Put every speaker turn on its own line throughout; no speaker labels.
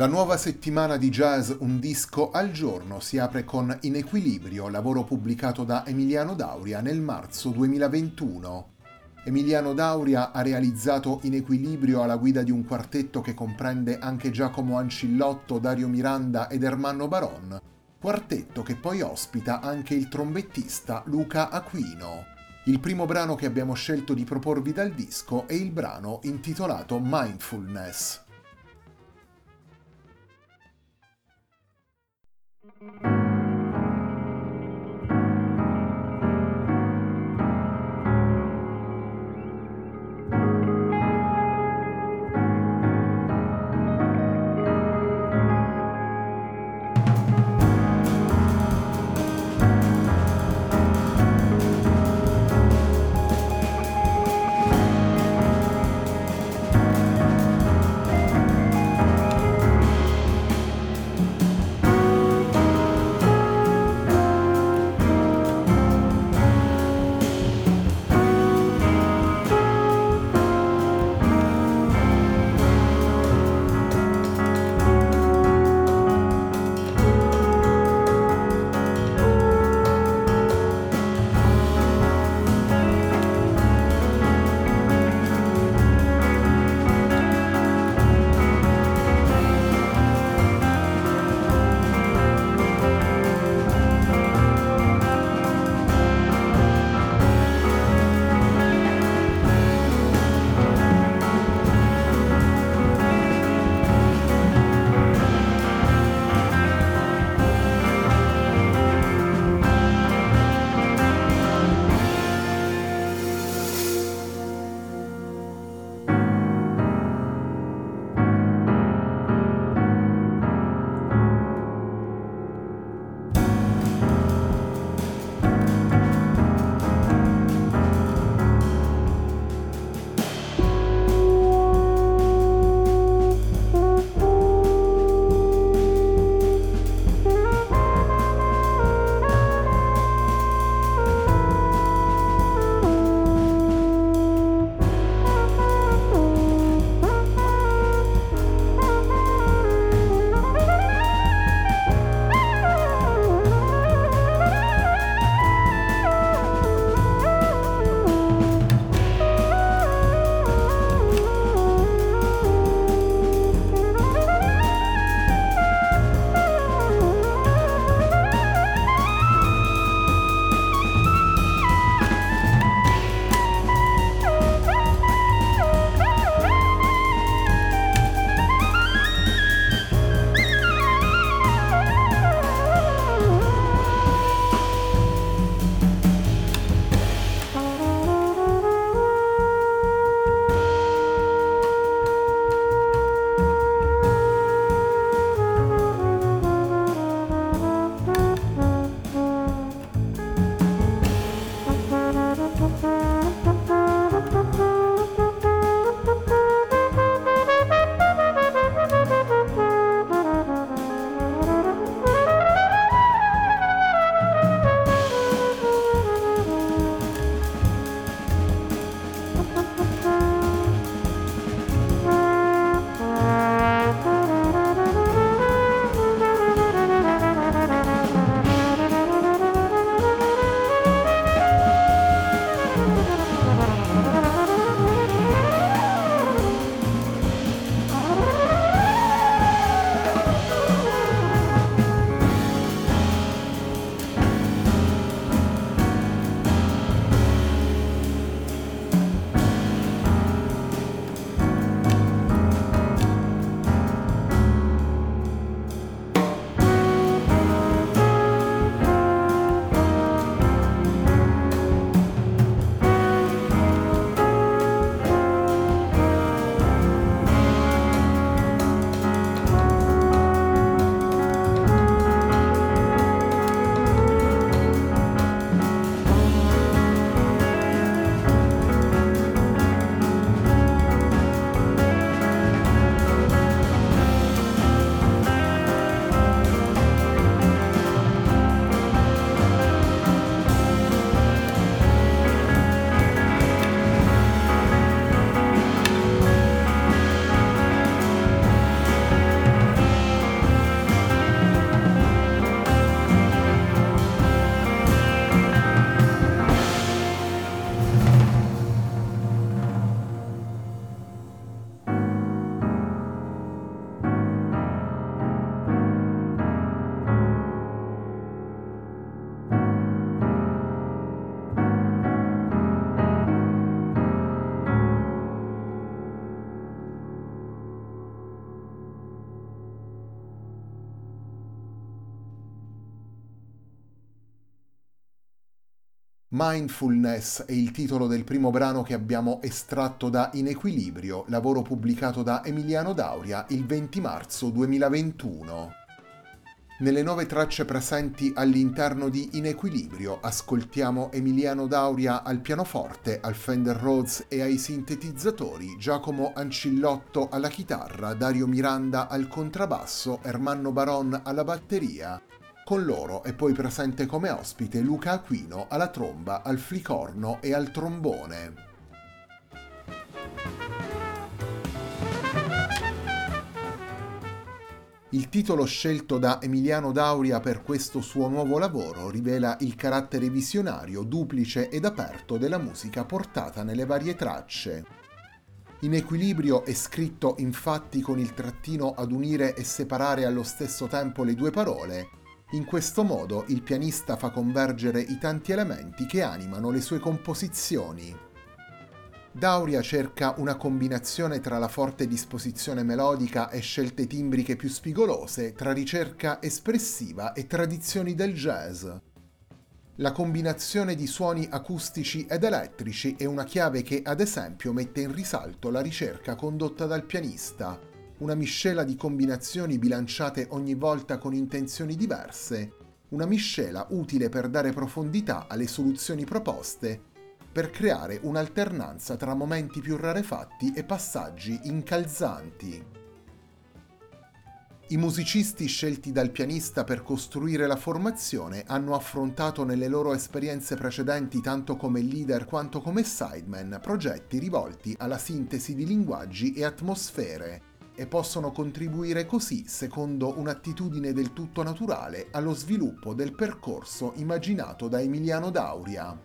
La nuova settimana di jazz Un disco al giorno si apre con In equilibrio, lavoro pubblicato da Emiliano Dauria nel marzo 2021. Emiliano Dauria ha realizzato In equilibrio alla guida di un quartetto che comprende anche Giacomo Ancillotto, Dario Miranda ed Ermanno Baron, quartetto che poi ospita anche il trombettista Luca Aquino. Il primo brano che abbiamo scelto di proporvi dal disco è il brano intitolato Mindfulness. thank you Mindfulness è il titolo del primo brano che abbiamo estratto da In Equilibrio, lavoro pubblicato da Emiliano Dauria il 20 marzo 2021. Nelle nove tracce presenti all'interno di In Equilibrio ascoltiamo Emiliano Dauria al pianoforte, al Fender Rhodes e ai sintetizzatori, Giacomo Ancillotto alla chitarra, Dario Miranda al contrabbasso, Ermanno Baron alla batteria, con loro è poi presente come ospite Luca Aquino alla tromba, al flicorno e al trombone. Il titolo scelto da Emiliano Dauria per questo suo nuovo lavoro rivela il carattere visionario, duplice ed aperto della musica portata nelle varie tracce. In equilibrio è scritto infatti con il trattino ad unire e separare allo stesso tempo le due parole, in questo modo il pianista fa convergere i tanti elementi che animano le sue composizioni. Dauria cerca una combinazione tra la forte disposizione melodica e scelte timbriche più spigolose, tra ricerca espressiva e tradizioni del jazz. La combinazione di suoni acustici ed elettrici è una chiave che, ad esempio, mette in risalto la ricerca condotta dal pianista, una miscela di combinazioni bilanciate ogni volta con intenzioni diverse, una miscela utile per dare profondità alle soluzioni proposte, per creare un'alternanza tra momenti più rarefatti e passaggi incalzanti. I musicisti scelti dal pianista per costruire la formazione hanno affrontato nelle loro esperienze precedenti tanto come leader quanto come sideman progetti rivolti alla sintesi di linguaggi e atmosfere, e possono contribuire così, secondo un'attitudine del tutto naturale, allo sviluppo del percorso immaginato da Emiliano Dauria.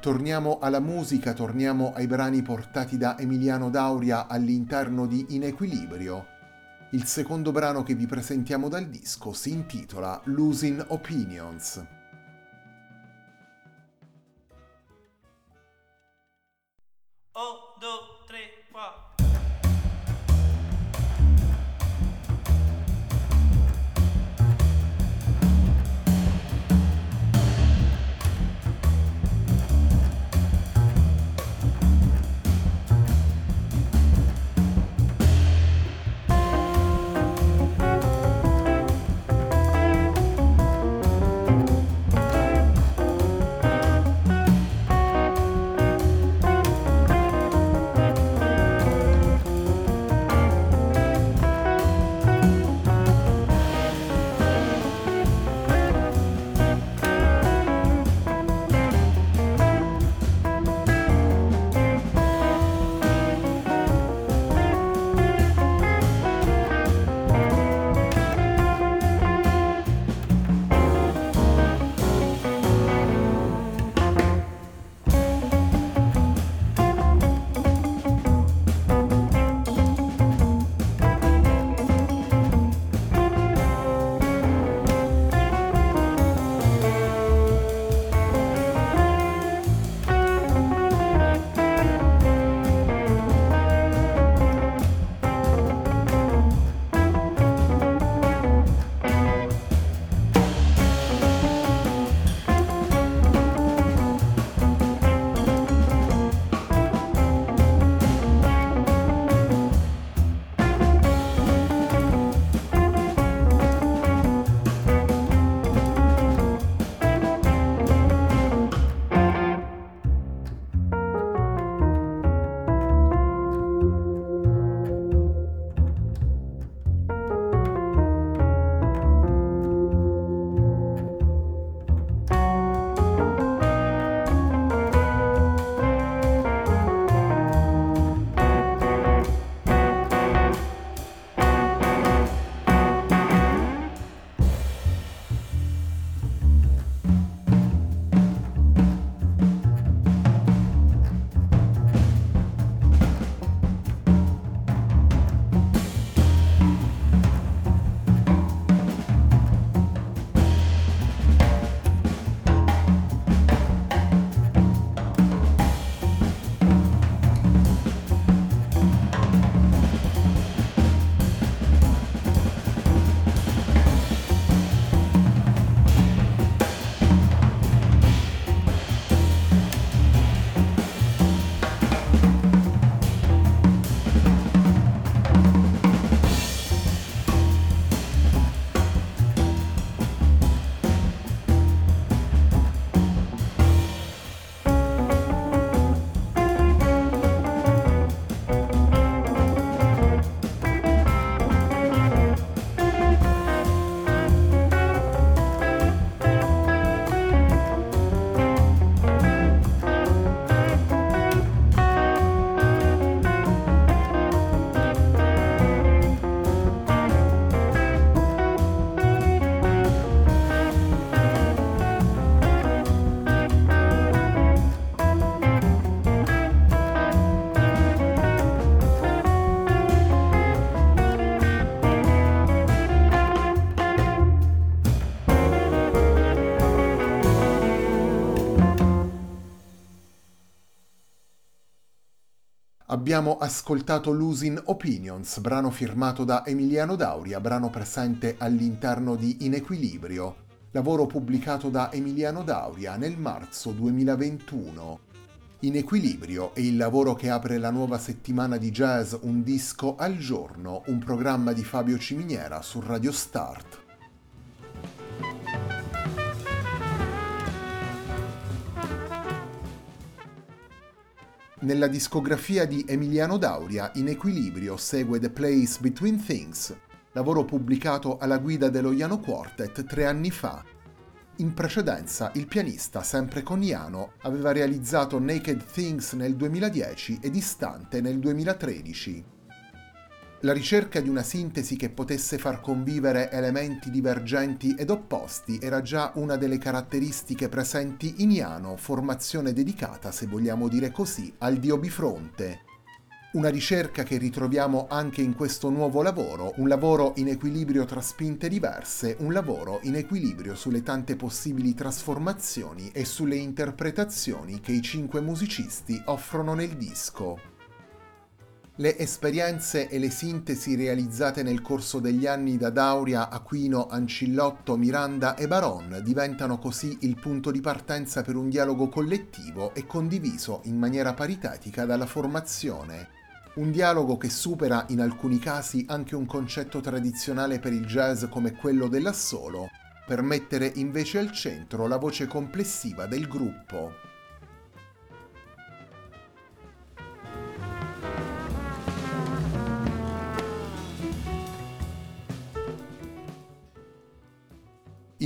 Torniamo alla musica, torniamo ai brani portati da Emiliano Dauria all'interno di In Equilibrio. Il secondo brano che vi presentiamo dal disco si intitola Losing Opinions. Oh. Abbiamo ascoltato Losing Opinions, brano firmato da Emiliano Dauria, brano presente all'interno di In Equilibrio, lavoro pubblicato da Emiliano Dauria nel marzo 2021. In Equilibrio è il lavoro che apre la nuova settimana di jazz Un disco al giorno, un programma di Fabio Ciminiera su Radio Start. Nella discografia di Emiliano Dauria, In Equilibrio segue The Place Between Things, lavoro pubblicato alla guida dello Iano Quartet tre anni fa. In precedenza, il pianista, sempre con Iano, aveva realizzato Naked Things nel 2010 e Distante nel 2013. La ricerca di una sintesi che potesse far convivere elementi divergenti ed opposti era già una delle caratteristiche presenti in Iano, formazione dedicata, se vogliamo dire così, al dio bifronte. Una ricerca che ritroviamo anche in questo nuovo lavoro, un lavoro in equilibrio tra spinte diverse, un lavoro in equilibrio sulle tante possibili trasformazioni e sulle interpretazioni che i cinque musicisti offrono nel disco. Le esperienze e le sintesi realizzate nel corso degli anni da Dauria, Aquino, Ancillotto, Miranda e Baron diventano così il punto di partenza per un dialogo collettivo e condiviso in maniera paritetica dalla formazione. Un dialogo che supera in alcuni casi anche un concetto tradizionale per il jazz come quello dell'assolo, per mettere invece al centro la voce complessiva del gruppo.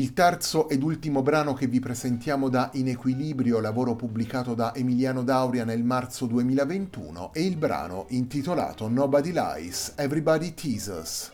Il terzo ed ultimo brano che vi presentiamo da In Equilibrio, lavoro pubblicato da Emiliano Dauria nel marzo 2021, è il brano intitolato Nobody Lies, Everybody Teases.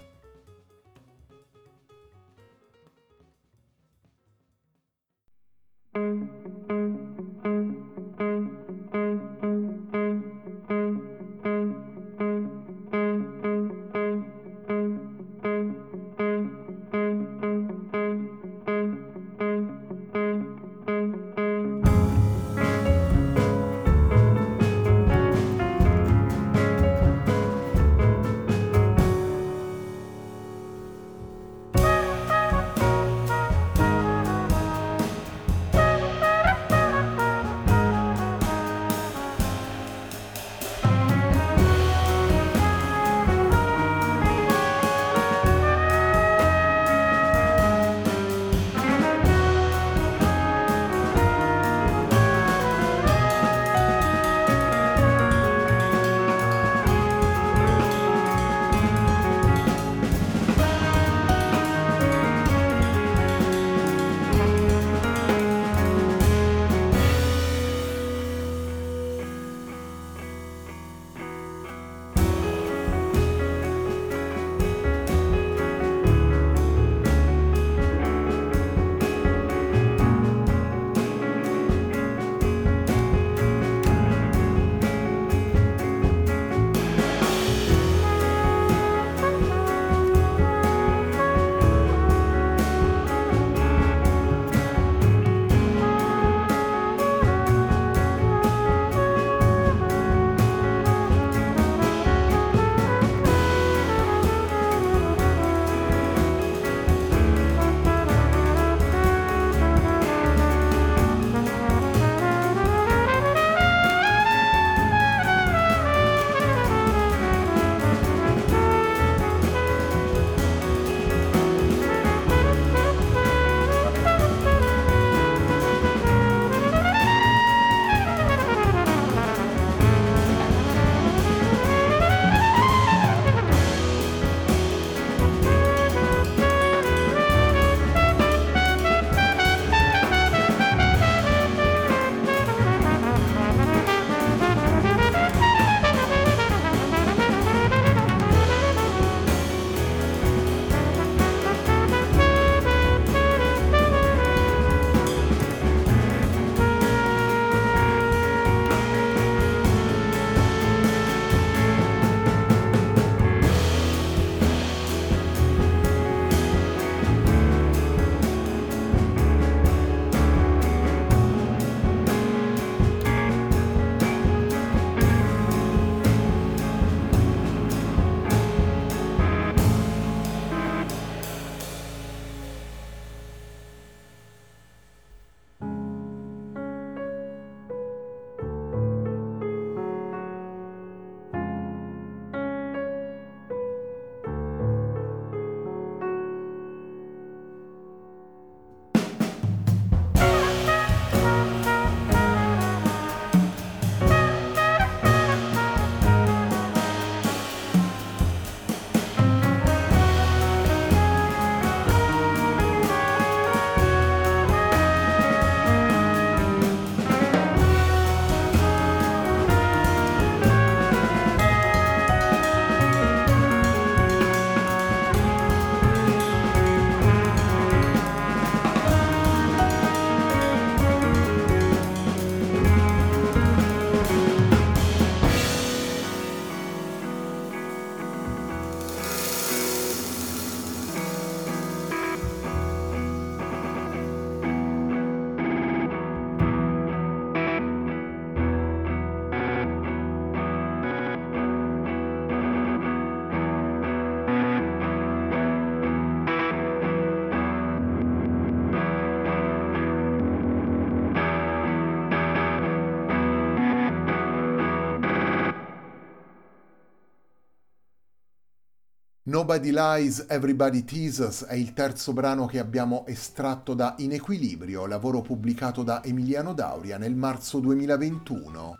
Nobody Lies, Everybody Teases è il terzo brano che abbiamo estratto da In Equilibrio, lavoro pubblicato da Emiliano Dauria nel marzo 2021.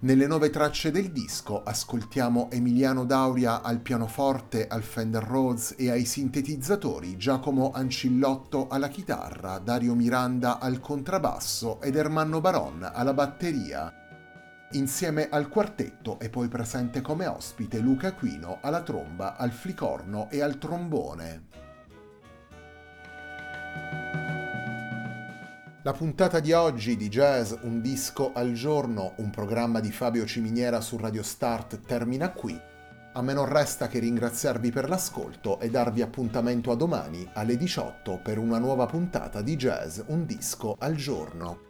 Nelle nove tracce del disco ascoltiamo Emiliano Dauria al pianoforte, al Fender Rhodes e ai sintetizzatori, Giacomo Ancillotto alla chitarra, Dario Miranda al contrabbasso ed Ermanno Baron alla batteria. Insieme al quartetto è poi presente come ospite Luca Aquino alla tromba, al flicorno e al trombone. La puntata di oggi di Jazz Un disco al giorno, un programma di Fabio Ciminiera su Radio Start termina qui. A me non resta che ringraziarvi per l'ascolto e darvi appuntamento a domani alle 18 per una nuova puntata di Jazz Un disco al giorno.